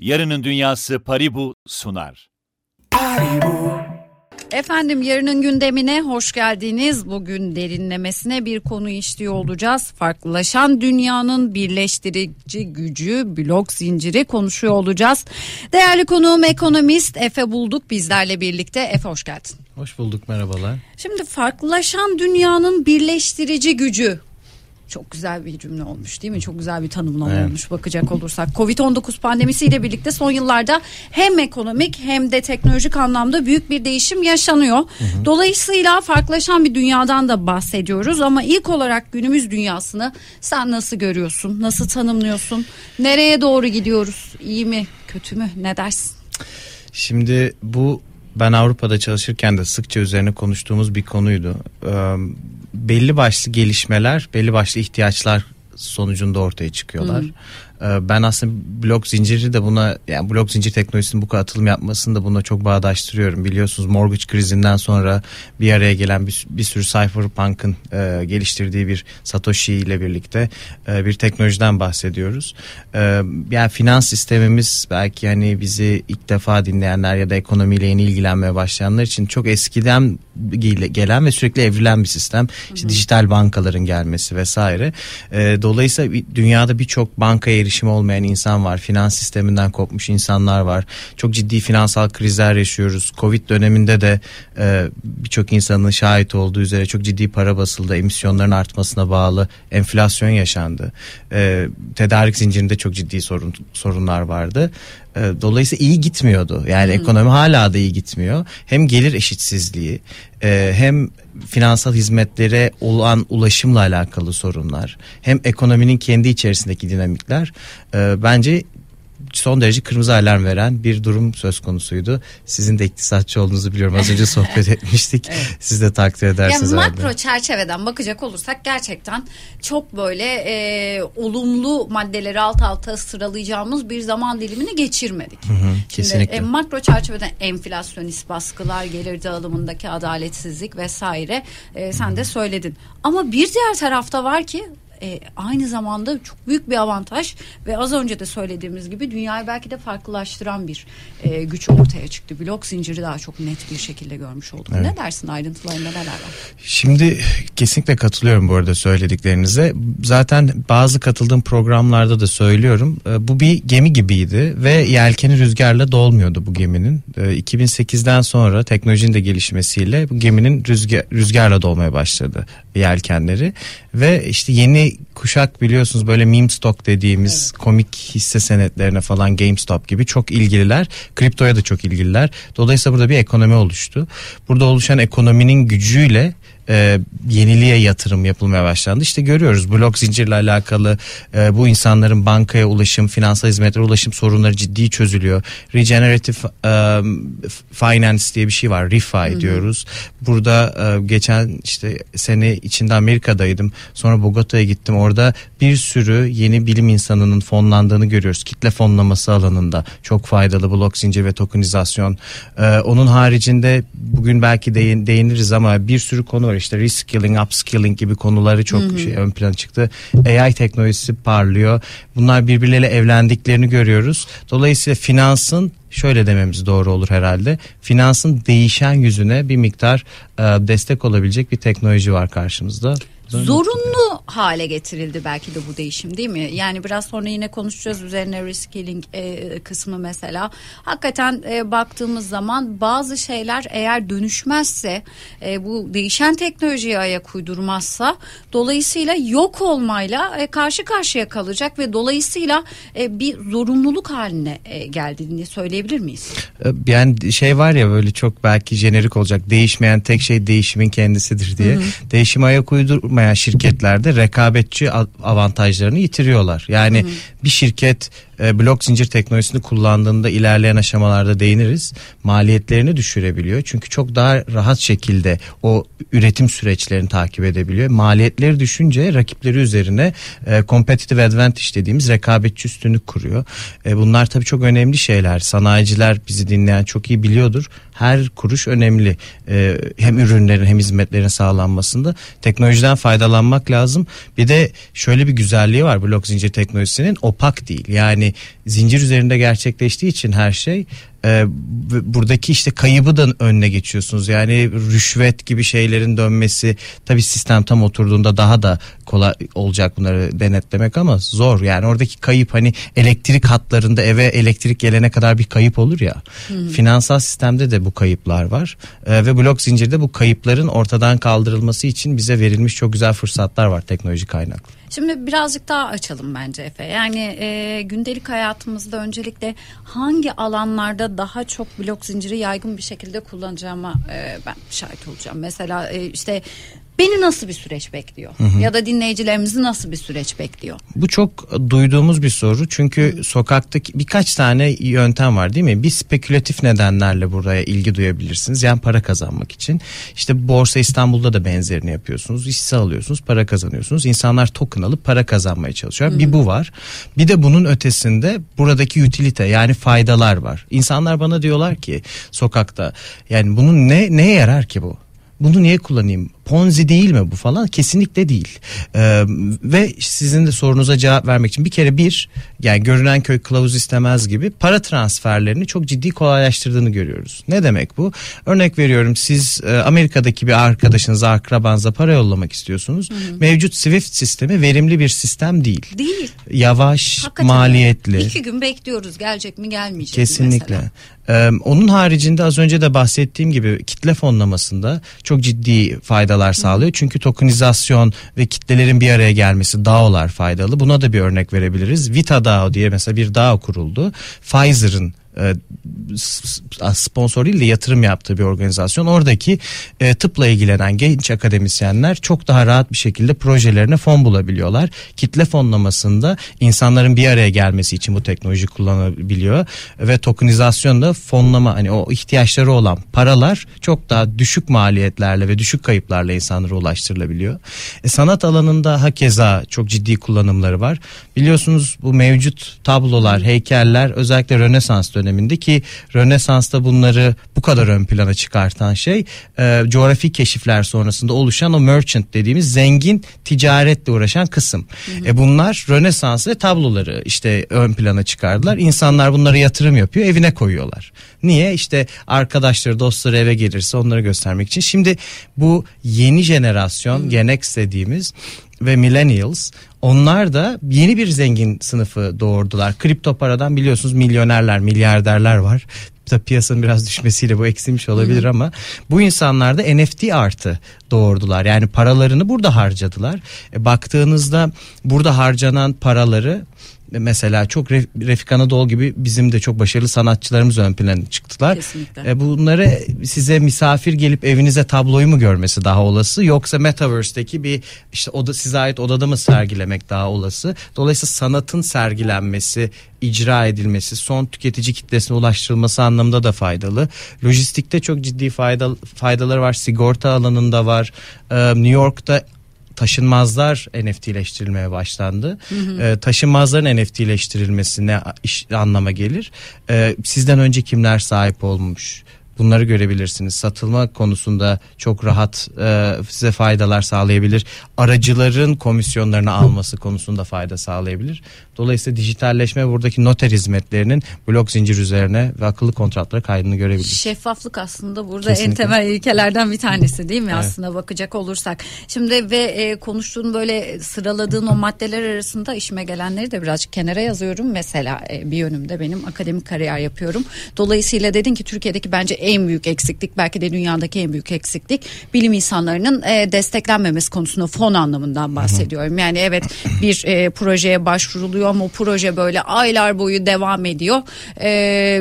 Yarının Dünyası Paribu sunar. Efendim yarının gündemine hoş geldiniz. Bugün derinlemesine bir konu işliyor olacağız. Farklılaşan dünyanın birleştirici gücü, blok zinciri konuşuyor olacağız. Değerli konuğum ekonomist Efe Bulduk bizlerle birlikte. Efe hoş geldin. Hoş bulduk merhabalar. Şimdi farklılaşan dünyanın birleştirici gücü çok güzel bir cümle olmuş değil mi? Çok güzel bir tanımlama evet. olmuş bakacak olursak. Covid-19 pandemisiyle birlikte son yıllarda hem ekonomik hem de teknolojik anlamda büyük bir değişim yaşanıyor. Hı hı. Dolayısıyla farklılaşan bir dünyadan da bahsediyoruz ama ilk olarak günümüz dünyasını sen nasıl görüyorsun? Nasıl tanımlıyorsun? Nereye doğru gidiyoruz? İyi mi? Kötü mü? Ne dersin? Şimdi bu ben Avrupa'da çalışırken de sıkça üzerine konuştuğumuz bir konuydu. Ee, belli başlı gelişmeler, belli başlı ihtiyaçlar sonucunda ortaya çıkıyorlar. Hmm. Ee, ben aslında blok zinciri de buna yani blok zincir teknolojisinin bu kadar atılım yapmasını da buna çok bağdaştırıyorum. Biliyorsunuz mortgage krizinden sonra bir araya gelen bir, bir sürü cypherpunk'ın e, geliştirdiği bir Satoshi ile birlikte e, bir teknolojiden bahsediyoruz. E, yani finans sistemimiz belki yani bizi ilk defa dinleyenler ya da ekonomiyle yeni ilgilenmeye başlayanlar için çok eskiden gelen ve sürekli evrilen bir sistem. İşte dijital bankaların gelmesi vesaire. E, dolayısıyla dünyada birçok bankaya erişimi olmayan insan var. Finans sisteminden kopmuş insanlar var. Çok ciddi finansal krizler yaşıyoruz. Covid döneminde de e, birçok insanın şahit olduğu üzere çok ciddi para basıldı. Emisyonların artmasına bağlı enflasyon yaşandı. E, tedarik zincirinde çok ciddi sorun sorunlar vardı. E, dolayısıyla iyi gitmiyordu. Yani hmm. ekonomi hala da iyi gitmiyor. Hem gelir eşitsizliği e, hem finansal hizmetlere olan ulaşımla alakalı sorunlar hem ekonominin kendi içerisindeki dinamikler e, bence son derece kırmızı alarm veren bir durum söz konusuydu. Sizin de iktisatçı olduğunuzu biliyorum. Az önce sohbet etmiştik. evet. Siz de takdir edersiniz. Yani makro çerçeveden bakacak olursak gerçekten çok böyle e, olumlu maddeleri alt alta sıralayacağımız bir zaman dilimini geçirmedik. Hı hı, kesinlikle. Şimdi, e, makro çerçeveden enflasyonist baskılar, gelir dağılımındaki adaletsizlik vesaire e, sen de söyledin. Ama bir diğer tarafta var ki e, aynı zamanda çok büyük bir avantaj ve az önce de söylediğimiz gibi dünyayı belki de farklılaştıran bir e, güç ortaya çıktı. Blok zinciri daha çok net bir şekilde görmüş olduk. Evet. Ne dersin ayrıntılarında neler var? Şimdi kesinlikle katılıyorum bu arada söylediklerinize. Zaten bazı katıldığım programlarda da söylüyorum. E, bu bir gemi gibiydi ve yelkeni rüzgarla dolmuyordu bu geminin. E, 2008'den sonra teknolojinin de gelişmesiyle bu geminin rüzgar, rüzgarla dolmaya başladı yelkenleri ve işte yeni kuşak biliyorsunuz böyle meme stock dediğimiz evet. komik hisse senetlerine falan GameStop gibi çok ilgililer. Kriptoya da çok ilgililer. Dolayısıyla burada bir ekonomi oluştu. Burada oluşan ekonominin gücüyle e, yeniliğe yatırım yapılmaya başlandı. İşte görüyoruz blok zincirle alakalı e, bu insanların bankaya ulaşım, finansal hizmetlere ulaşım sorunları ciddi çözülüyor. Regenerative e, finance diye bir şey var. ReFi Hı-hı. diyoruz. Burada e, geçen işte sene içinde Amerika'daydım. Sonra Bogota'ya gittim. Orada bir sürü yeni bilim insanının fonlandığını görüyoruz. Kitle fonlaması alanında çok faydalı blok zincir ve tokenizasyon. E, onun haricinde bugün belki değin, değiniriz ama bir sürü konu var işte reskilling, upskilling gibi konuları çok hı Şey, ön plana çıktı. AI teknolojisi parlıyor. Bunlar birbirleriyle evlendiklerini görüyoruz. Dolayısıyla finansın şöyle dememiz doğru olur herhalde. Finansın değişen yüzüne bir miktar e, destek olabilecek bir teknoloji var karşımızda. Zorunlu hale getirildi belki de bu değişim değil mi? Yani biraz sonra yine konuşacağız üzerine reskilling e, kısmı mesela. Hakikaten e, baktığımız zaman bazı şeyler eğer dönüşmezse e, bu değişen teknolojiye ayak uydurmazsa dolayısıyla yok olmayla e, karşı karşıya kalacak ve dolayısıyla e, bir zorunluluk haline e, geldiğini söyleyebilir miyiz? E, yani şey var ya böyle çok belki jenerik olacak değişmeyen tek şey değişimin kendisidir diye. Hı hı. Değişime ayak uydurma olmayan şirketlerde rekabetçi avantajlarını yitiriyorlar. Yani hı hı. bir şirket e, blok zincir teknolojisini kullandığında ilerleyen aşamalarda değiniriz. Maliyetlerini düşürebiliyor. Çünkü çok daha rahat şekilde o üretim süreçlerini takip edebiliyor. Maliyetleri düşünce rakipleri üzerine e, competitive advantage dediğimiz rekabetçi üstünlük kuruyor. E, bunlar tabii çok önemli şeyler. Sanayiciler bizi dinleyen çok iyi biliyordur. Her kuruş önemli. E, hem ürünlerin hem hizmetlerin sağlanmasında. Teknolojiden faydalanmak lazım. Bir de şöyle bir güzelliği var blok zincir teknolojisinin opak değil. Yani zincir üzerinde gerçekleştiği için her şey e, buradaki işte kaybı da önüne geçiyorsunuz. Yani rüşvet gibi şeylerin dönmesi tabi sistem tam oturduğunda daha da kolay olacak bunları denetlemek ama zor. Yani oradaki kayıp hani elektrik hatlarında eve elektrik gelene kadar bir kayıp olur ya. Hmm. Finansal sistemde de bu kayıplar var. E, ve blok zincirde bu kayıpların ortadan kaldırılması için bize verilmiş çok güzel fırsatlar var teknoloji kaynaklı. Şimdi birazcık daha açalım bence Efe. Yani e, gündelik hayatımızda öncelikle hangi alanlarda daha çok blok zinciri yaygın bir şekilde kullanacağıma e, ben şahit olacağım. Mesela e, işte Beni nasıl bir süreç bekliyor? Hı hı. Ya da dinleyicilerimizi nasıl bir süreç bekliyor? Bu çok duyduğumuz bir soru. Çünkü hı. sokaktaki birkaç tane yöntem var değil mi? Bir spekülatif nedenlerle buraya ilgi duyabilirsiniz. Yani para kazanmak için. İşte Borsa İstanbul'da da benzerini yapıyorsunuz. Hisse alıyorsunuz, para kazanıyorsunuz. İnsanlar token alıp para kazanmaya çalışıyor. Hı. Bir bu var. Bir de bunun ötesinde buradaki utilite yani faydalar var. İnsanlar bana diyorlar ki sokakta yani bunun ne neye yarar ki bu? Bunu niye kullanayım? Ponzi değil mi bu falan? Kesinlikle değil. Ee, ve sizin de sorunuza cevap vermek için bir kere bir yani görünen köy kılavuz istemez gibi para transferlerini çok ciddi kolaylaştırdığını görüyoruz. Ne demek bu? Örnek veriyorum siz e, Amerika'daki bir arkadaşınıza akrabanıza para yollamak istiyorsunuz. Hı hı. Mevcut Swift sistemi verimli bir sistem değil. Değil. Yavaş, Hakikaten maliyetli. İki gün bekliyoruz gelecek mi gelmeyecek Kesinlikle. mi. Ee, onun haricinde az önce de bahsettiğim gibi kitle fonlamasında çok ciddi faydalar sağlıyor. Çünkü tokenizasyon ve kitlelerin bir araya gelmesi DAO'lar faydalı. Buna da bir örnek verebiliriz. Vita DAO diye mesela bir DAO kuruldu. Pfizer'ın sponsor değil de yatırım yaptığı bir organizasyon. Oradaki e, tıpla ilgilenen genç akademisyenler çok daha rahat bir şekilde projelerine fon bulabiliyorlar. Kitle fonlamasında insanların bir araya gelmesi için bu teknoloji kullanabiliyor ve tokenizasyonda fonlama hani o ihtiyaçları olan paralar çok daha düşük maliyetlerle ve düşük kayıplarla insanlara ulaştırılabiliyor. E, sanat alanında hakeza çok ciddi kullanımları var. Biliyorsunuz bu mevcut tablolar, heykeller özellikle Rönesans döneminde ki Rönesans'ta bunları bu kadar ön plana çıkartan şey e, coğrafi keşifler sonrasında oluşan o merchant dediğimiz zengin ticaretle uğraşan kısım. Hı hı. E, bunlar Rönesans ve tabloları işte ön plana çıkardılar. İnsanlar bunları yatırım yapıyor evine koyuyorlar. Niye? İşte arkadaşları dostları eve gelirse onları göstermek için. Şimdi bu yeni jenerasyon hı. Gen X dediğimiz ve millennials onlar da yeni bir zengin sınıfı doğurdular. Kripto paradan biliyorsunuz milyonerler, milyarderler var. Tabii piyasanın biraz düşmesiyle bu eksilmiş olabilir Hı-hı. ama bu insanlar da NFT artı doğurdular. Yani paralarını burada harcadılar. E, baktığınızda burada harcanan paraları mesela çok Refik Anadolu gibi bizim de çok başarılı sanatçılarımız ön plana çıktılar. Kesinlikle. E, bunları size misafir gelip evinize tabloyu mu görmesi daha olası yoksa Metaverse'deki bir işte oda size ait odada mı sergilemek daha olası. Dolayısıyla sanatın sergilenmesi, icra edilmesi, son tüketici kitlesine ulaştırılması anlamında da faydalı. Lojistikte çok ciddi fayda, faydaları var. Sigorta alanında var. Ee, New York'ta taşınmazlar NFT'leştirilmeye başlandı. Hı hı. E, taşınmazların NFT'leştirilmesi ne iş, anlama gelir? E, sizden önce kimler sahip olmuş? Bunları görebilirsiniz. Satılma konusunda çok rahat e, size faydalar sağlayabilir. Aracıların komisyonlarını alması konusunda fayda sağlayabilir. Dolayısıyla dijitalleşme buradaki noter hizmetlerinin blok zincir üzerine ve akıllı kontratlara kaydını görebilir. Şeffaflık aslında burada Kesinlikle. en temel ilkelerden bir tanesi değil mi evet. aslında bakacak olursak. Şimdi ve e, konuştuğun böyle sıraladığın o maddeler arasında işime gelenleri de birazcık kenara yazıyorum. Mesela e, bir yönümde benim akademik kariyer yapıyorum. Dolayısıyla dedin ki Türkiye'deki bence en büyük eksiklik belki de dünyadaki en büyük eksiklik bilim insanlarının e, desteklenmemesi konusunda fon anlamından bahsediyorum. Yani evet bir e, projeye başvuruluyor ama o proje böyle aylar boyu devam ediyor. E,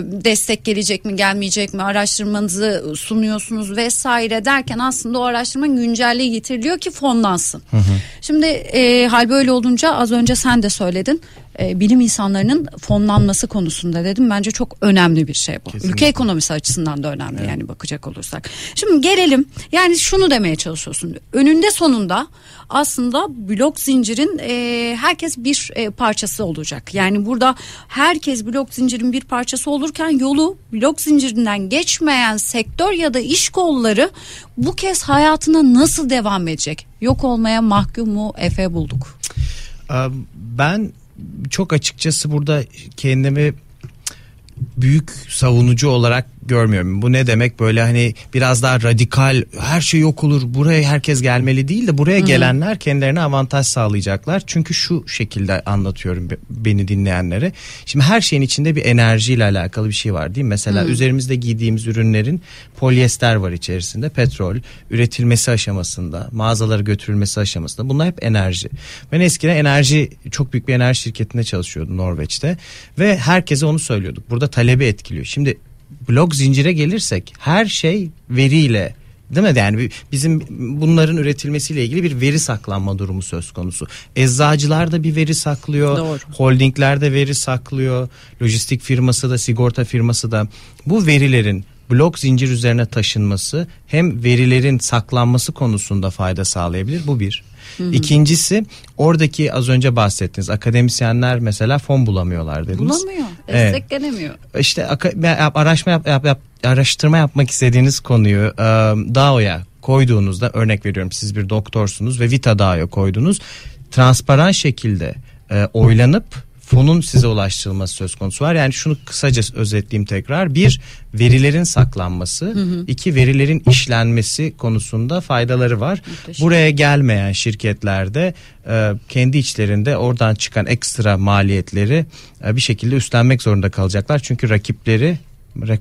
destek gelecek mi gelmeyecek mi araştırmanızı sunuyorsunuz vesaire derken aslında o araştırma güncelliği getiriliyor ki fonlansın. Hı hı. Şimdi e, hal böyle olunca az önce sen de söyledin e, bilim insanlarının fonlanması konusunda dedim. Bence çok önemli bir şey bu. Kesinlikle. Ülke ekonomisi açısından da önemli evet. yani bakacak olursak. Şimdi gelelim yani şunu demeye çalışıyorsun. Önünde sonunda aslında blok zincirin e, herkes bir e, parçası olacak. Yani burada herkes blok zincirin bir parçası olurken yolu blok zincirinden geçmeyen sektör ya da iş kolları bu kez hayatına nasıl devam edecek? Yok olmaya mahkum mu Efe bulduk? Ben çok açıkçası burada kendimi büyük savunucu olarak görmüyorum. Bu ne demek böyle hani biraz daha radikal her şey yok olur buraya herkes gelmeli değil de buraya gelenler kendilerine avantaj sağlayacaklar. Çünkü şu şekilde anlatıyorum beni dinleyenlere. Şimdi her şeyin içinde bir enerjiyle alakalı bir şey var değil mi? Mesela Hı-hı. üzerimizde giydiğimiz ürünlerin polyester var içerisinde petrol üretilmesi aşamasında mağazalara götürülmesi aşamasında bunlar hep enerji. Ben eskiden enerji çok büyük bir enerji şirketinde çalışıyordum Norveç'te ve herkese onu söylüyorduk. Burada talebi etkiliyor. Şimdi blok zincire gelirsek her şey veriyle Değil mi? Yani bizim bunların üretilmesiyle ilgili bir veri saklanma durumu söz konusu. Eczacılar da bir veri saklıyor. Doğru. Holdingler de veri saklıyor. Lojistik firması da sigorta firması da. Bu verilerin blok zincir üzerine taşınması hem verilerin saklanması konusunda fayda sağlayabilir. Bu bir. Hı hı. İkincisi oradaki az önce bahsettiğiniz akademisyenler mesela fon bulamıyorlar dediniz. Bulamıyor. Desteklenemiyor. Evet. İşte araştırma yap, yap, yap, araştırma yapmak istediğiniz konuyu e, DAO'ya koyduğunuzda örnek veriyorum siz bir doktorsunuz ve Vita DAO'ya koydunuz. Transparan şekilde e, oylanıp fonun size ulaştırılması söz konusu var. Yani şunu kısaca özetleyeyim tekrar. Bir, verilerin saklanması. Hı hı. iki verilerin işlenmesi konusunda faydaları var. Muhteşem. Buraya gelmeyen şirketlerde e, kendi içlerinde oradan çıkan ekstra maliyetleri e, bir şekilde üstlenmek zorunda kalacaklar. Çünkü rakipleri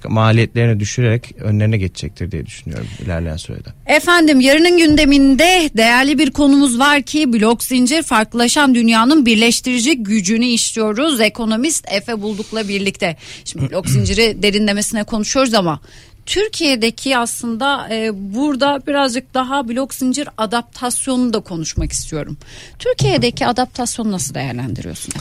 maliyetlerini düşürerek önlerine geçecektir diye düşünüyorum ilerleyen sürede. Efendim yarının gündeminde değerli bir konumuz var ki blok zincir farklılaşan dünyanın birleştirici gücünü işliyoruz. Ekonomist Efe Bulduk'la birlikte. Şimdi blok zinciri derinlemesine konuşuyoruz ama Türkiye'deki aslında e, burada birazcık daha blok zincir adaptasyonunu da konuşmak istiyorum. Türkiye'deki adaptasyonu nasıl değerlendiriyorsun?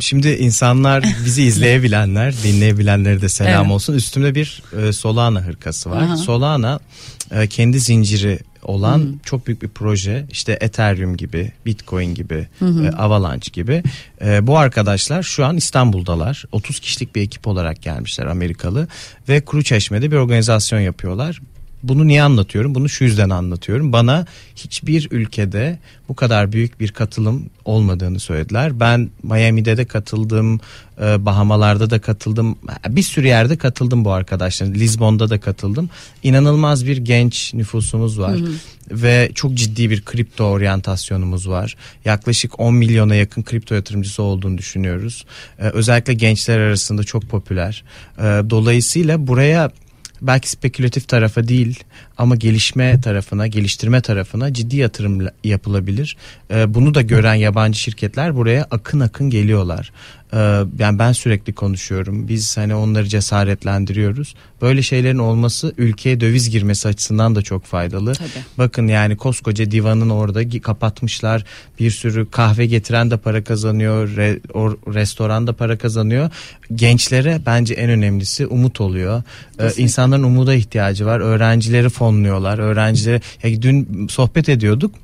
Şimdi insanlar bizi izleyebilenler, dinleyebilenlere de selam evet. olsun. Üstümde bir e, Solana hırkası var. Aha. Solana e, kendi zinciri olan hı çok büyük bir proje işte Ethereum gibi Bitcoin gibi E, Avalanche gibi bu arkadaşlar şu an İstanbul'dalar 30 kişilik bir ekip olarak gelmişler Amerikalı ve Kuru Çeşme'de bir organizasyon yapıyorlar bunu niye anlatıyorum? Bunu şu yüzden anlatıyorum. Bana hiçbir ülkede bu kadar büyük bir katılım olmadığını söylediler. Ben Miami'de de katıldım, e, Bahamalarda da katıldım. Bir sürü yerde katıldım bu arkadaşların. Lisbon'da da katıldım. İnanılmaz bir genç nüfusumuz var. Hı hı. Ve çok ciddi bir kripto oryantasyonumuz var. Yaklaşık 10 milyona yakın kripto yatırımcısı olduğunu düşünüyoruz. E, özellikle gençler arasında çok popüler. E, dolayısıyla buraya belki spekülatif tarafa değil ama gelişme tarafına, geliştirme tarafına ciddi yatırım yapılabilir. Ee, bunu da gören yabancı şirketler buraya akın akın geliyorlar. Ee, yani ben sürekli konuşuyorum. Biz hani onları cesaretlendiriyoruz. Böyle şeylerin olması ülkeye döviz girmesi açısından da çok faydalı. Tabii. Bakın yani koskoca divanın orada kapatmışlar. Bir sürü kahve getiren de para kazanıyor. Re, or, restoran da para kazanıyor. Gençlere bence en önemlisi umut oluyor. Ee, insanların umuda ihtiyacı var. Öğrencileri fonluyorlar. Öğrencileri ya dün sohbet ediyorduk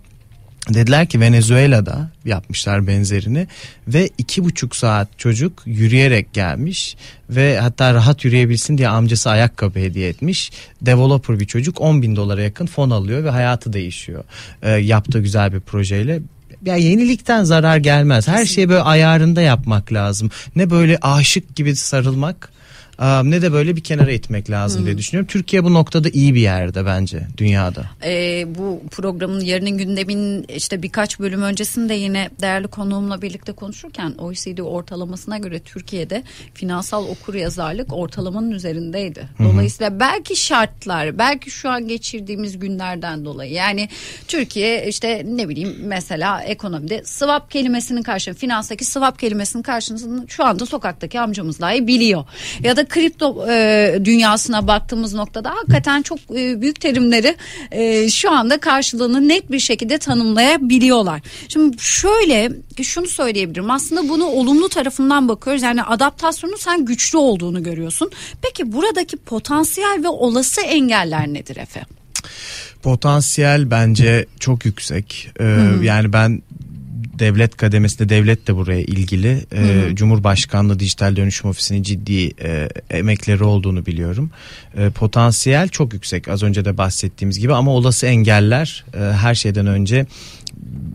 Dediler ki Venezuela'da yapmışlar benzerini ve iki buçuk saat çocuk yürüyerek gelmiş ve hatta rahat yürüyebilsin diye amcası ayakkabı hediye etmiş. Developer bir çocuk 10 bin dolara yakın fon alıyor ve hayatı değişiyor. Ee, yaptığı güzel bir projeyle ya yenilikten zarar gelmez. Her şeyi böyle ayarında yapmak lazım. Ne böyle aşık gibi sarılmak ne de böyle bir kenara itmek lazım Hı. diye düşünüyorum. Türkiye bu noktada iyi bir yerde bence dünyada. Ee, bu programın yarının gündemin işte birkaç bölüm öncesinde yine değerli konuğumla birlikte konuşurken OECD ortalamasına göre Türkiye'de finansal okur yazarlık ortalamanın üzerindeydi. Dolayısıyla Hı. belki şartlar, belki şu an geçirdiğimiz günlerden dolayı yani Türkiye işte ne bileyim mesela ekonomide swap kelimesinin karşılığında finanstaki swap kelimesinin karşılığında şu anda sokaktaki amcamız dahi biliyor. Ya da da kripto e, dünyasına baktığımız noktada hakikaten çok e, büyük terimleri e, şu anda karşılığını net bir şekilde tanımlayabiliyorlar. Şimdi şöyle şunu söyleyebilirim aslında bunu olumlu tarafından bakıyoruz yani adaptasyonun sen güçlü olduğunu görüyorsun. Peki buradaki potansiyel ve olası engeller nedir Efe? Potansiyel bence çok yüksek. Ee, yani ben devlet kademesinde devlet de buraya ilgili. Ee, Cumhurbaşkanlığı Dijital Dönüşüm Ofisi'nin ciddi e, emekleri olduğunu biliyorum. E, potansiyel çok yüksek az önce de bahsettiğimiz gibi ama olası engeller e, her şeyden önce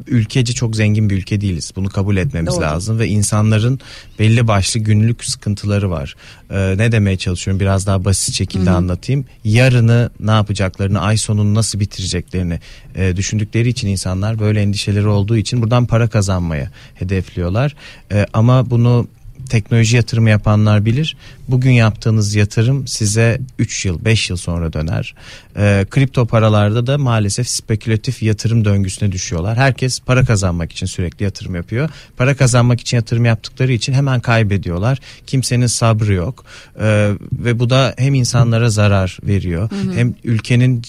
ülkece çok zengin bir ülke değiliz. Bunu kabul etmemiz Doğru. lazım ve insanların belli başlı günlük sıkıntıları var. Ee, ne demeye çalışıyorum biraz daha basit şekilde anlatayım. Yarını ne yapacaklarını, ay sonunu nasıl bitireceklerini e, düşündükleri için insanlar böyle endişeleri olduğu için buradan para kazanmaya hedefliyorlar. E, ama bunu teknoloji yatırımı yapanlar bilir. Bugün yaptığınız yatırım size 3 yıl 5 yıl sonra döner. Ee, kripto paralarda da maalesef spekülatif yatırım döngüsüne düşüyorlar. Herkes para kazanmak için sürekli yatırım yapıyor. Para kazanmak için yatırım yaptıkları için hemen kaybediyorlar. Kimsenin sabrı yok. Ee, ve bu da hem insanlara zarar veriyor. Hem ülkenin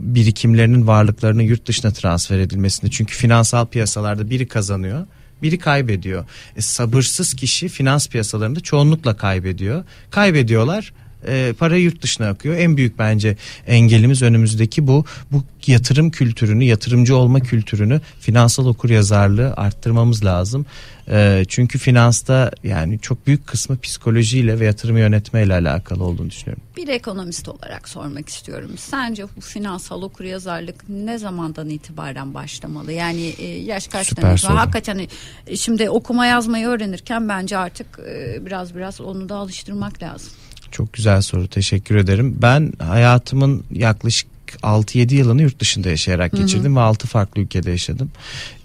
birikimlerinin varlıklarının yurt dışına transfer edilmesinde. Çünkü finansal piyasalarda biri kazanıyor biri kaybediyor. E, sabırsız kişi finans piyasalarında çoğunlukla kaybediyor. Kaybediyorlar. E, para yurt dışına akıyor. En büyük bence engelimiz önümüzdeki bu. Bu yatırım kültürünü, yatırımcı olma kültürünü, finansal okuryazarlığı arttırmamız lazım. E, çünkü finansta yani çok büyük kısmı psikolojiyle ve yatırım yönetmeyle alakalı olduğunu düşünüyorum. Bir ekonomist olarak sormak istiyorum. Sence bu finansal okuryazarlık ne zamandan itibaren başlamalı? Yani e, yaş kaçtan itibaren? Hakikaten e, şimdi okuma yazmayı öğrenirken bence artık e, biraz biraz onu da alıştırmak lazım. Çok güzel soru. Teşekkür ederim. Ben hayatımın yaklaşık 6-7 yılını yurt dışında yaşayarak geçirdim ve 6 farklı ülkede yaşadım.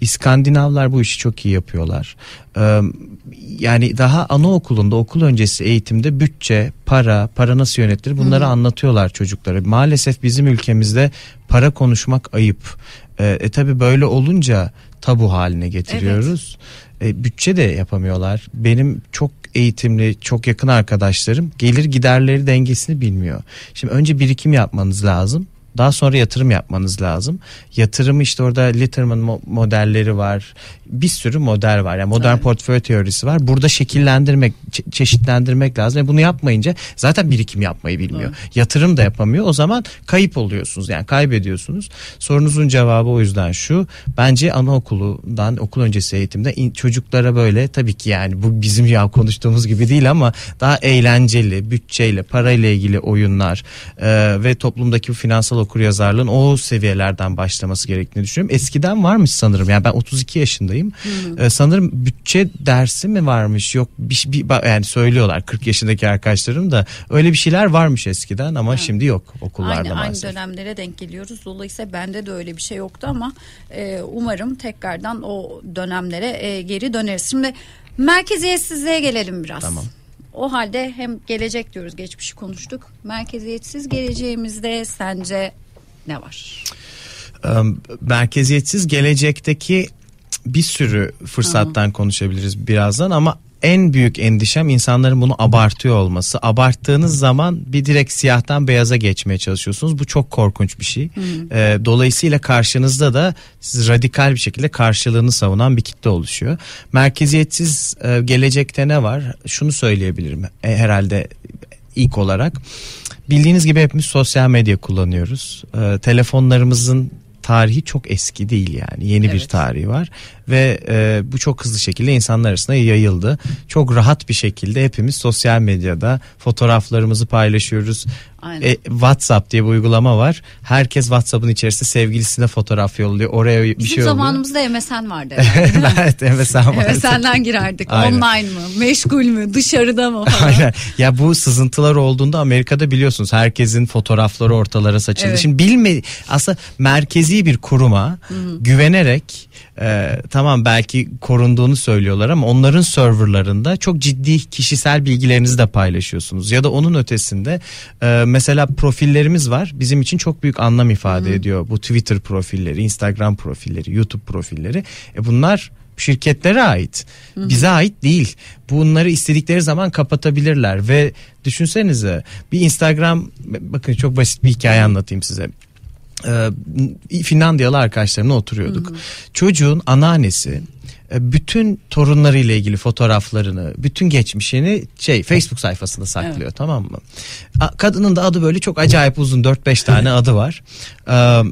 İskandinavlar bu işi çok iyi yapıyorlar. Ee, yani daha anaokulunda okul öncesi eğitimde bütçe, para, para nasıl yönetilir bunları anlatıyorlar çocuklara. Maalesef bizim ülkemizde para konuşmak ayıp. Ee, e tabi böyle olunca tabu haline getiriyoruz. E, bütçe de yapamıyorlar. Benim çok eğitimli, çok yakın arkadaşlarım gelir giderleri dengesini bilmiyor. Şimdi önce birikim yapmanız lazım. Daha sonra yatırım yapmanız lazım. Yatırımı işte orada Litterman mo- modelleri var. Bir sürü model var. Yani modern Tabii. portföy teorisi var. Burada şekillendirmek, çe- çeşitlendirmek lazım. Ve bunu yapmayınca zaten birikim yapmayı bilmiyor. Yatırım da yapamıyor. O zaman kayıp oluyorsunuz. Yani kaybediyorsunuz. Sorunuzun cevabı o yüzden şu. Bence anaokulundan, okul öncesi eğitimde in- çocuklara böyle tabii ki yani bu bizim ya konuştuğumuz gibi değil ama daha eğlenceli, bütçeyle, parayla ilgili oyunlar e, ve toplumdaki finansal okuryazarlığın o seviyelerden başlaması gerektiğini düşünüyorum. Eskiden varmış sanırım. Yani ben 32 yaşındayım. E, sanırım bütçe dersi mi varmış? Yok bir, bir yani söylüyorlar 40 yaşındaki arkadaşlarım da öyle bir şeyler varmış eskiden ama şimdi yok okullarda Aynı, aynı maalesef. dönemlere denk geliyoruz. Dolayısıyla bende de öyle bir şey yoktu ama e, umarım tekrardan o dönemlere e, geri döneriz. Şimdi merkeziyetsizliğe gelelim biraz. Tamam. O halde hem gelecek diyoruz geçmişi konuştuk. Merkeziyetsiz geleceğimizde sence ne var? Merkeziyetsiz gelecekteki bir sürü fırsattan konuşabiliriz birazdan ama en büyük endişem insanların bunu abartıyor olması. Abarttığınız zaman bir direkt siyahtan beyaza geçmeye çalışıyorsunuz. Bu çok korkunç bir şey. Ee, dolayısıyla karşınızda da siz radikal bir şekilde karşılığını savunan bir kitle oluşuyor. Merkeziyetsiz e, gelecekte ne var? Şunu söyleyebilirim e, herhalde ilk olarak. Bildiğiniz gibi hepimiz sosyal medya kullanıyoruz. Ee, telefonlarımızın tarihi çok eski değil yani yeni bir Evet. tarihi var ve e, bu çok hızlı şekilde insanlar arasında yayıldı. Çok rahat bir şekilde hepimiz sosyal medyada fotoğraflarımızı paylaşıyoruz. Aynen. E, WhatsApp diye bir uygulama var. Herkes WhatsApp'ın içerisinde sevgilisine fotoğraf yolluyor. Oraya bir Bizim şey oluyor. zamanımızda MSN vardı. herhalde. evet MSN var. MSN'den girerdik. Aynen. Online mı? Meşgul mü? Dışarıda mı? Falan. Aynen. Ya bu sızıntılar olduğunda Amerika'da biliyorsunuz herkesin fotoğrafları ortalara saçıldı. Evet. Şimdi bilme aslında merkezi bir kuruma güvenerek e, tamam belki korunduğunu söylüyorlar ama onların serverlarında çok ciddi kişisel bilgilerinizi de paylaşıyorsunuz. Ya da onun ötesinde e, mesela profillerimiz var. Bizim için çok büyük anlam ifade ediyor. Bu Twitter profilleri, Instagram profilleri, YouTube profilleri. E bunlar Bu şirketlere ait. Bize ait değil. Bunları istedikleri zaman kapatabilirler ve düşünsenize bir Instagram bakın çok basit bir hikaye anlatayım size e, Finlandiyalı arkadaşlarımla oturuyorduk. Hı hı. Çocuğun anneannesi e, bütün torunlarıyla ilgili fotoğraflarını, bütün geçmişini şey Facebook sayfasında saklıyor evet. tamam mı? Kadının da adı böyle çok acayip uzun 4-5 tane adı var. Ee,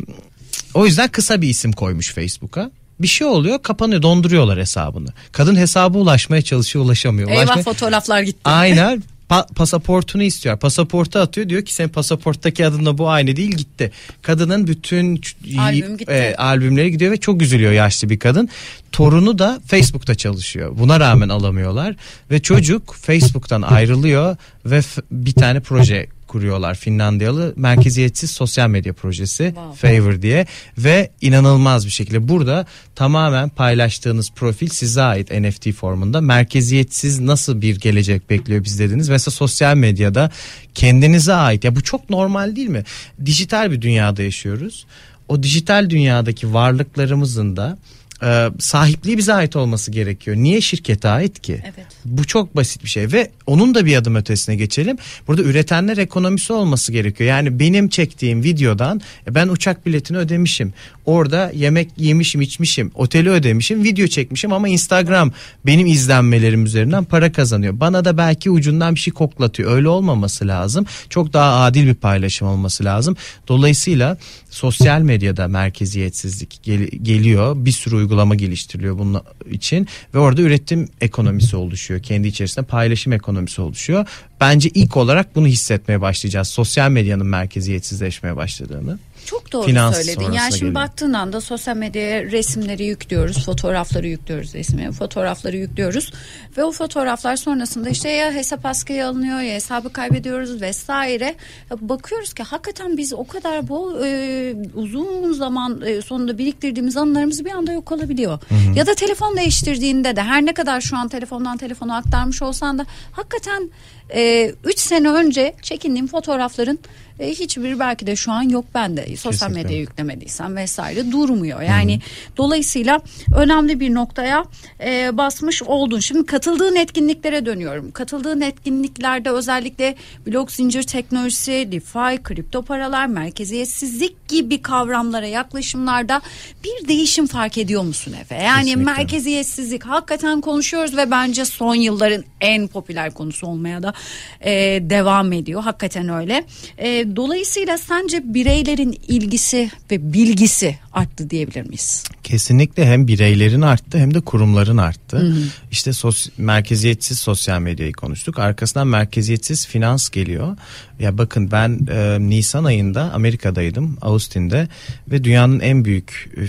o yüzden kısa bir isim koymuş Facebook'a bir şey oluyor kapanıyor donduruyorlar hesabını. Kadın hesabı ulaşmaya çalışıyor ulaşamıyor. Eyvah Ulaşmaya... fotoğraflar gitti. Aynen pa- pasaportunu istiyor. Pasaportu atıyor diyor ki senin pasaporttaki adınla bu aynı değil gitti. Kadının bütün Albüm gitti. E, albümleri gidiyor ve çok üzülüyor yaşlı bir kadın. Torunu da Facebook'ta çalışıyor. Buna rağmen alamıyorlar ve çocuk Facebook'tan ayrılıyor ve bir tane proje kuruyorlar. Finlandiyalı merkeziyetsiz sosyal medya projesi wow. Favor diye. Ve inanılmaz bir şekilde burada tamamen paylaştığınız profil size ait NFT formunda. Merkeziyetsiz nasıl bir gelecek bekliyor biz dediniz. Mesela sosyal medyada kendinize ait ya bu çok normal değil mi? Dijital bir dünyada yaşıyoruz. O dijital dünyadaki varlıklarımızın da e, sahipliği bize ait olması gerekiyor. Niye şirkete ait ki? Evet. Bu çok basit bir şey ve onun da bir adım ötesine geçelim. Burada üretenler ekonomisi olması gerekiyor. Yani benim çektiğim videodan e, ben uçak biletini ödemişim. Orada yemek yemişim, içmişim, oteli ödemişim, video çekmişim ama Instagram benim izlenmelerim üzerinden para kazanıyor. Bana da belki ucundan bir şey koklatıyor. Öyle olmaması lazım. Çok daha adil bir paylaşım olması lazım. Dolayısıyla sosyal medyada merkeziyetsizlik gel- geliyor. Bir sürü uygulama geliştiriliyor bunun için ve orada üretim ekonomisi oluşuyor. Kendi içerisinde paylaşım ekonomisi oluşuyor. Bence ilk olarak bunu hissetmeye başlayacağız. Sosyal medyanın merkeziyetsizleşmeye başladığını. Çok doğru Finans söyledin. Yani şimdi geliyor. baktığın anda sosyal medyaya resimleri yüklüyoruz, fotoğrafları yüklüyoruz resmi, fotoğrafları yüklüyoruz ve o fotoğraflar sonrasında işte ya hesap askıya alınıyor ya hesabı kaybediyoruz vesaire. Bakıyoruz ki hakikaten biz o kadar bol e, uzun zaman e, sonunda biriktirdiğimiz anılarımız bir anda yok olabiliyor. Hı hı. Ya da telefon değiştirdiğinde de her ne kadar şu an telefondan telefona aktarmış olsan da hakikaten 3 e, sene önce çekindiğim fotoğrafların e, hiçbir belki de şu an yok bende. Sosyal medyaya yüklemediysem vesaire durmuyor. Yani Hı-hı. dolayısıyla önemli bir noktaya e, basmış oldun. Şimdi katıldığın etkinliklere dönüyorum. Katıldığın etkinliklerde özellikle blok zincir teknolojisi, DeFi, kripto paralar, merkeziyetsizlik gibi kavramlara yaklaşımlarda bir değişim fark ediyor musun Efe? Yani Kesinlikle. merkeziyetsizlik hakikaten konuşuyoruz ve bence son yılların en popüler konusu olmaya da e, devam ediyor. Hakikaten öyle. E, dolayısıyla sence bireylerin ilgisi ve bilgisi arttı diyebilir miyiz? Kesinlikle hem bireylerin arttı hem de kurumların arttı. Hı hı. İşte sos merkeziyetsiz sosyal medyayı konuştuk. Arkasından merkeziyetsiz finans geliyor. Ya bakın ben e, Nisan ayında Amerika'daydım, Austin'de ve dünyanın en büyük e,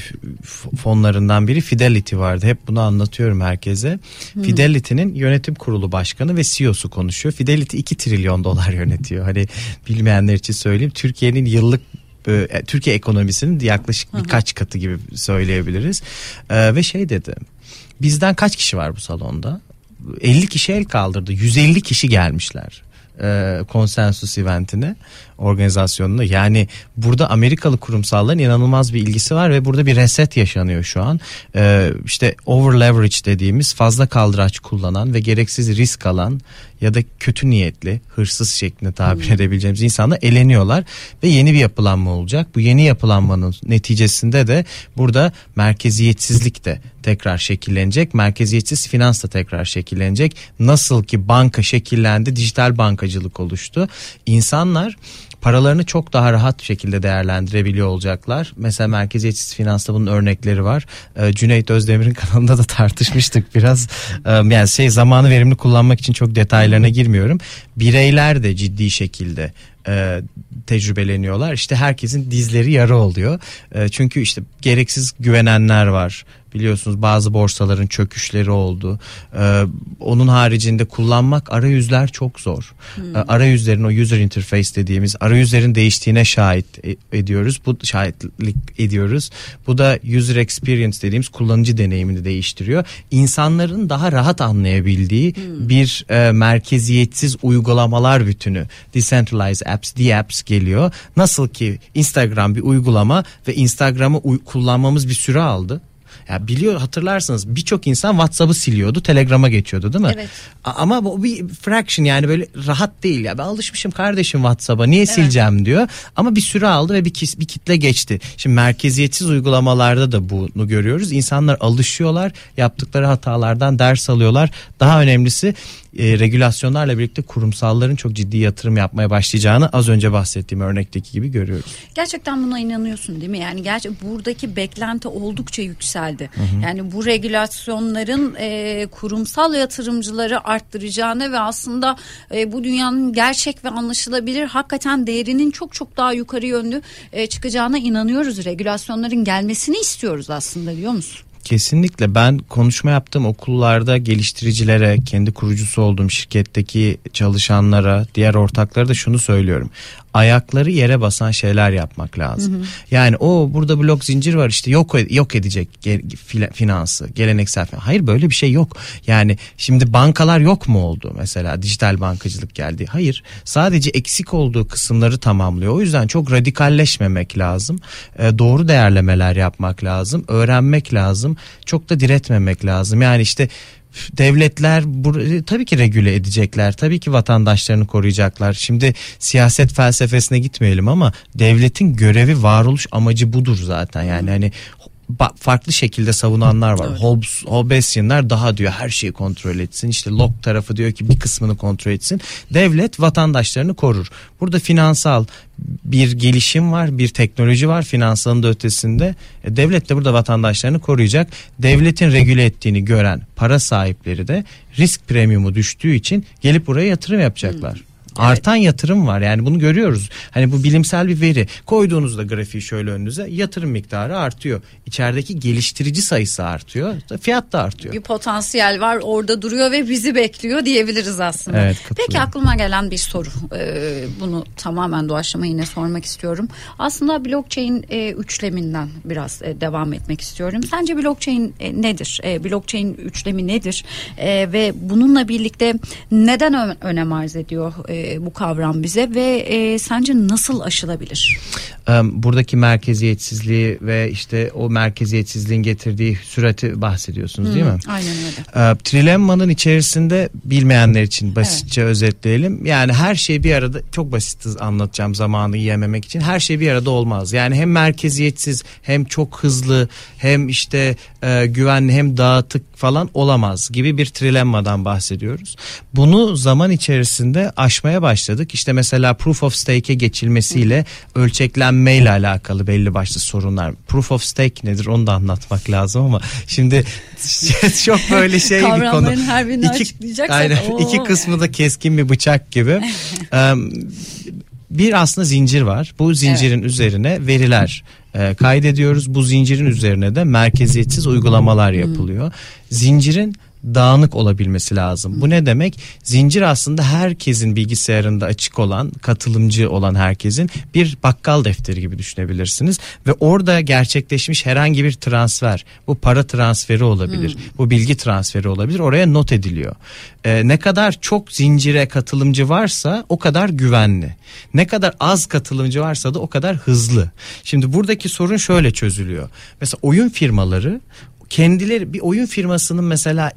fonlarından biri Fidelity vardı. Hep bunu anlatıyorum herkese. Hmm. Fidelity'nin yönetim kurulu başkanı ve CEO'su konuşuyor. Fidelity 2 trilyon dolar yönetiyor. Hani bilmeyenler için söyleyeyim. Türkiye'nin yıllık e, Türkiye ekonomisinin yaklaşık birkaç katı gibi söyleyebiliriz. E, ve şey dedi. Bizden kaç kişi var bu salonda? 50 kişi el kaldırdı. 150 kişi gelmişler e, konsensus eventine organizasyonuna yani burada Amerikalı kurumsalların inanılmaz bir ilgisi var ve burada bir reset yaşanıyor şu an e, işte over leverage dediğimiz fazla kaldıraç kullanan ve gereksiz risk alan ya da kötü niyetli hırsız şeklinde tabir hmm. edebileceğimiz insanlar eleniyorlar ve yeni bir yapılanma olacak. Bu yeni yapılanmanın neticesinde de burada merkeziyetsizlik de tekrar şekillenecek. Merkeziyetsiz finans da tekrar şekillenecek. Nasıl ki banka şekillendi, dijital bankacılık oluştu. İnsanlar paralarını çok daha rahat şekilde değerlendirebiliyor olacaklar. Mesela merkeziyetsiz finansta bunun örnekleri var. Ee, Cüneyt Özdemir'in kanalında da tartışmıştık biraz. Ee, yani şey zamanı verimli kullanmak için çok detaylarına girmiyorum. Bireyler de ciddi şekilde e, tecrübeleniyorlar. İşte herkesin dizleri yara oluyor. E, çünkü işte gereksiz güvenenler var biliyorsunuz bazı borsaların çöküşleri oldu. Ee, onun haricinde kullanmak arayüzler çok zor. Hmm. Ee, arayüzlerin o user interface dediğimiz arayüzlerin değiştiğine şahit e- ediyoruz. Bu şahitlik ediyoruz. Bu da user experience dediğimiz kullanıcı deneyimini değiştiriyor. İnsanların daha rahat anlayabildiği hmm. bir e, merkeziyetsiz uygulamalar bütünü decentralized apps, D-apps geliyor. Nasıl ki Instagram bir uygulama ve Instagram'ı kullanmamız bir süre aldı Ya biliyor hatırlarsınız birçok insan WhatsApp'ı siliyordu, Telegram'a geçiyordu değil mi? Evet. Ama bu bir fraction yani böyle rahat değil ya. Ben alışmışım kardeşim WhatsApp'a niye evet. sileceğim diyor. Ama bir süre aldı ve bir, bir kitle geçti. Şimdi merkeziyetsiz uygulamalarda da bunu görüyoruz. İnsanlar alışıyorlar, yaptıkları hatalardan ders alıyorlar. Daha önemlisi e, regülasyonlarla birlikte kurumsalların çok ciddi yatırım yapmaya başlayacağını az önce bahsettiğim örnekteki gibi görüyoruz. Gerçekten buna inanıyorsun değil mi? Yani gerçi buradaki beklenti oldukça yükseldi. Hı hı. Yani bu regülasyonların e, kurumsal yatırımcıları arttıracağını ve aslında e, bu dünyanın gerçek ve anlaşılabilir hakikaten değerinin çok çok daha yukarı yönlü e, çıkacağına inanıyoruz. Regülasyonların gelmesini istiyoruz aslında biliyor musun? Kesinlikle ben konuşma yaptığım okullarda geliştiricilere, kendi kurucusu olduğum şirketteki çalışanlara, diğer ortaklara da şunu söylüyorum ayakları yere basan şeyler yapmak lazım. Hı hı. Yani o burada blok zincir var işte yok yok edecek finansı, geleneksel finans. Hayır böyle bir şey yok. Yani şimdi bankalar yok mu oldu mesela dijital bankacılık geldi? Hayır. Sadece eksik olduğu kısımları tamamlıyor. O yüzden çok radikalleşmemek lazım. E, doğru değerlemeler yapmak lazım. Öğrenmek lazım. Çok da diretmemek lazım. Yani işte devletler bu, tabii ki regüle edecekler. Tabii ki vatandaşlarını koruyacaklar. Şimdi siyaset felsefesine gitmeyelim ama devletin görevi varoluş amacı budur zaten. Yani hani farklı şekilde savunanlar var. Evet. Hobbes, Hobbesianlar daha diyor her şeyi kontrol etsin. İşte Locke tarafı diyor ki bir kısmını kontrol etsin. Devlet vatandaşlarını korur. Burada finansal bir gelişim var, bir teknoloji var finansalın da ötesinde. E, devlet de burada vatandaşlarını koruyacak. Devletin regüle ettiğini gören para sahipleri de risk premiumu düştüğü için gelip buraya yatırım yapacaklar. Hmm. Artan yatırım var yani bunu görüyoruz. Hani bu bilimsel bir veri. Koyduğunuzda grafiği şöyle önünüze yatırım miktarı artıyor. İçerideki geliştirici sayısı artıyor. Fiyat da artıyor. Bir potansiyel var orada duruyor ve bizi bekliyor diyebiliriz aslında. Evet, Peki aklıma gelen bir soru. Ee, bunu tamamen doğaçlama yine sormak istiyorum. Aslında blockchain e, üçleminden biraz e, devam etmek istiyorum. Sence blockchain e, nedir? E, blockchain üçlemi nedir? E, ve bununla birlikte neden önem arz ediyor? E, bu kavram bize ve e, sence nasıl aşılabilir? Buradaki merkeziyetsizliği ve işte o merkeziyetsizliğin getirdiği sürati bahsediyorsunuz değil mi? Aynen öyle. Trilemma'nın içerisinde bilmeyenler için basitçe evet. özetleyelim. Yani her şey bir arada çok basit anlatacağım zamanı yememek için. Her şey bir arada olmaz. Yani hem merkeziyetsiz hem çok hızlı hem işte e, güvenli hem dağıtık falan olamaz gibi bir trilemmadan bahsediyoruz. Bunu zaman içerisinde aşmaya başladık. İşte mesela proof of stake'e geçilmesiyle ölçeklenme ile alakalı belli başlı sorunlar. Proof of stake nedir onu da anlatmak lazım ama şimdi çok böyle şey bir konu. Her birini iki, açıklayacaksak. Aynen, oo. iki kısmı da keskin bir bıçak gibi. bir aslında zincir var. Bu zincirin evet. üzerine veriler e, kaydediyoruz. Bu zincirin üzerine de merkeziyetsiz uygulamalar yapılıyor. Zincirin dağınık olabilmesi lazım. Bu ne demek? Zincir aslında herkesin bilgisayarında açık olan, katılımcı olan herkesin bir bakkal defteri gibi düşünebilirsiniz ve orada gerçekleşmiş herhangi bir transfer, bu para transferi olabilir, hmm. bu bilgi transferi olabilir. Oraya not ediliyor. Ee, ne kadar çok zincire katılımcı varsa o kadar güvenli. Ne kadar az katılımcı varsa da o kadar hızlı. Şimdi buradaki sorun şöyle çözülüyor. Mesela oyun firmaları kendileri bir oyun firmasının mesela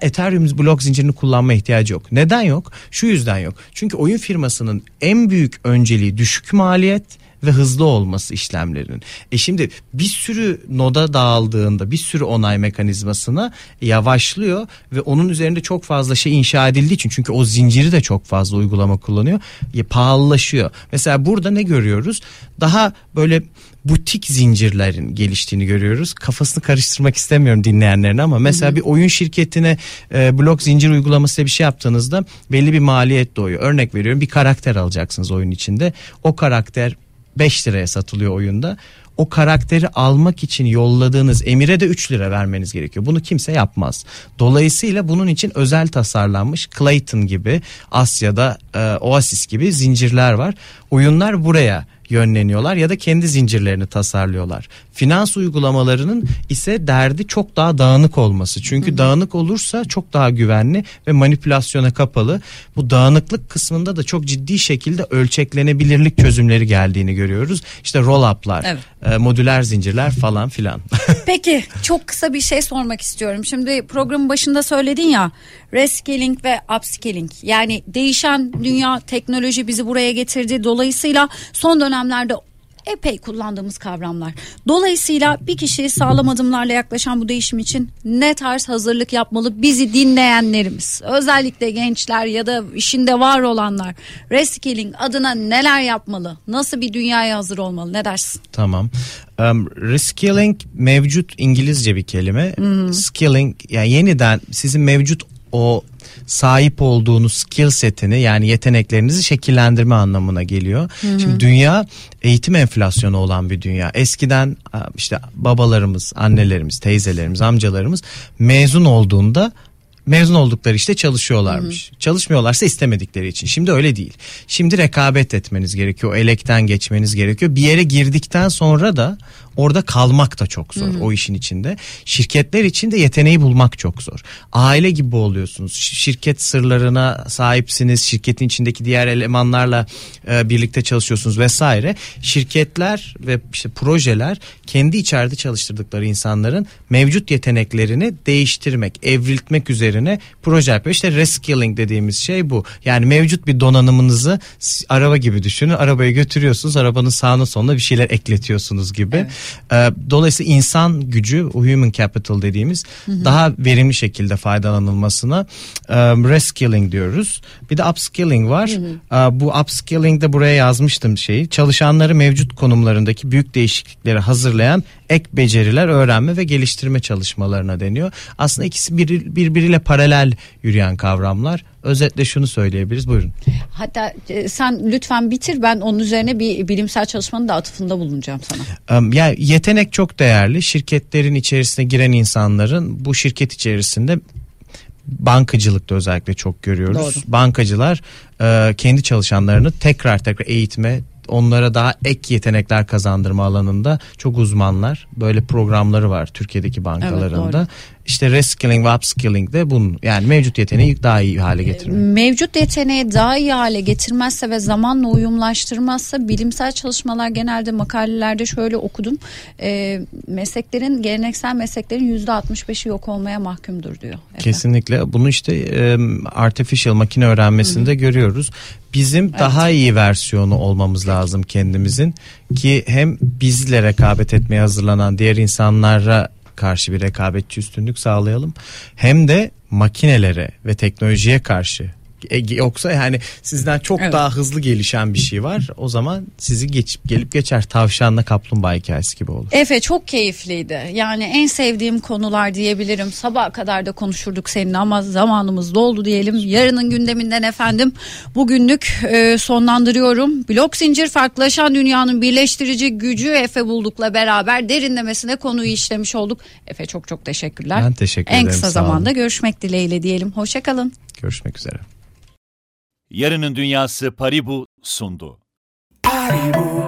Ethereum blok zincirini kullanma ihtiyacı yok. Neden yok? Şu yüzden yok. Çünkü oyun firmasının en büyük önceliği düşük maliyet ve hızlı olması işlemlerinin. E şimdi bir sürü noda dağıldığında bir sürü onay mekanizmasına yavaşlıyor ve onun üzerinde çok fazla şey inşa edildiği için çünkü o zinciri de çok fazla uygulama kullanıyor. Ya, pahalılaşıyor. Mesela burada ne görüyoruz? Daha böyle butik zincirlerin geliştiğini görüyoruz. Kafasını karıştırmak istemiyorum dinleyenlerin ama mesela hı hı. bir oyun şirketine e, blok zincir uygulaması bir şey yaptığınızda belli bir maliyet doğuyor. Örnek veriyorum bir karakter alacaksınız oyun içinde. O karakter 5 liraya satılıyor oyunda. O karakteri almak için yolladığınız emire de 3 lira vermeniz gerekiyor. Bunu kimse yapmaz. Dolayısıyla bunun için özel tasarlanmış Clayton gibi Asya'da e, Oasis gibi zincirler var. Oyunlar buraya yönleniyorlar ya da kendi zincirlerini tasarlıyorlar. Finans uygulamalarının ise derdi çok daha dağınık olması. Çünkü hı hı. dağınık olursa çok daha güvenli ve manipülasyona kapalı. Bu dağınıklık kısmında da çok ciddi şekilde ölçeklenebilirlik çözümleri geldiğini görüyoruz. İşte roll-up'lar, evet. e, modüler zincirler falan filan. Peki çok kısa bir şey sormak istiyorum. Şimdi programın başında söyledin ya reskilling ve upskilling yani değişen dünya teknoloji bizi buraya getirdi. Dolayısıyla son dönemlerde epey kullandığımız kavramlar. Dolayısıyla bir kişi sağlam adımlarla yaklaşan bu değişim için ne tarz hazırlık yapmalı bizi dinleyenlerimiz özellikle gençler ya da işinde var olanlar reskilling adına neler yapmalı nasıl bir dünyaya hazır olmalı ne dersin? Tamam um, reskilling mevcut İngilizce bir kelime hmm. skilling yani yeniden sizin mevcut o sahip olduğunuz skill setini yani yeteneklerinizi şekillendirme anlamına geliyor. Hı hı. Şimdi dünya eğitim enflasyonu olan bir dünya. Eskiden işte babalarımız, annelerimiz, teyzelerimiz, amcalarımız mezun olduğunda mezun oldukları işte çalışıyorlarmış. Hı hı. Çalışmıyorlarsa istemedikleri için. Şimdi öyle değil. Şimdi rekabet etmeniz gerekiyor. Elekten geçmeniz gerekiyor. Bir yere girdikten sonra da orada kalmak da çok zor hı hı. o işin içinde. Şirketler için de yeteneği bulmak çok zor. Aile gibi oluyorsunuz. Şirket sırlarına sahipsiniz. Şirketin içindeki diğer elemanlarla e, birlikte çalışıyorsunuz vesaire. Şirketler ve işte projeler kendi içeride çalıştırdıkları insanların mevcut yeteneklerini değiştirmek, evriltmek üzerine proje yapıyor. İşte reskilling dediğimiz şey bu. Yani mevcut bir donanımınızı araba gibi düşünün. Arabaya götürüyorsunuz. Arabanın sağına soluna bir şeyler ekletiyorsunuz gibi. Evet. Ee, dolayısıyla insan gücü, human capital dediğimiz hı hı. daha verimli şekilde faydalanılmasına e, reskilling diyoruz. Bir de upskilling var. Hı hı. E, bu upskilling de buraya yazmıştım şeyi. Çalışanları mevcut konumlarındaki büyük değişiklikleri hazırlayan ek beceriler öğrenme ve geliştirme çalışmalarına deniyor. Aslında ikisi bir, birbiriyle paralel yürüyen kavramlar. Özetle şunu söyleyebiliriz. Buyurun. Hatta e, sen lütfen bitir ben onun üzerine bir bilimsel çalışmanın da atıfında bulunacağım sana. Um, yani yetenek çok değerli. Şirketlerin içerisine giren insanların bu şirket içerisinde bankacılıkta özellikle çok görüyoruz. Doğru. Bankacılar e, kendi çalışanlarını tekrar tekrar eğitme, onlara daha ek yetenekler kazandırma alanında çok uzmanlar. Böyle programları var Türkiye'deki bankalarında. Evet, işte reskilling ve upskilling de bunun yani mevcut yeteneği daha iyi hale getirmek. Mevcut yeteneği daha iyi hale getirmezse ve zamanla uyumlaştırmazsa bilimsel çalışmalar genelde makalelerde şöyle okudum. E, mesleklerin geleneksel mesleklerin yüzde 65'i yok olmaya mahkumdur diyor. Efendim. Kesinlikle bunu işte e, artificial makine öğrenmesinde Hı-hı. görüyoruz. Bizim evet. daha iyi versiyonu olmamız lazım kendimizin ki hem bizle rekabet etmeye hazırlanan diğer insanlara karşı bir rekabetçi üstünlük sağlayalım. Hem de makinelere ve teknolojiye karşı yoksa yani sizden çok evet. daha hızlı gelişen bir şey var. O zaman sizi geçip gelip geçer tavşanla kaplumbağa hikayesi gibi olur. Efe çok keyifliydi. Yani en sevdiğim konular diyebilirim. Sabah kadar da konuşurduk seninle ama zamanımız doldu diyelim. Yarının gündeminden efendim bugünlük e, sonlandırıyorum. Blok zincir farklılaşan dünyanın birleştirici gücü Efe buldukla beraber derinlemesine konuyu işlemiş olduk. Efe çok çok teşekkürler. Ben teşekkür ederim. En kısa zamanda görüşmek dileğiyle diyelim. Hoşçakalın. Görüşmek üzere. Yarının Dünyası Paribu sundu. Paribu.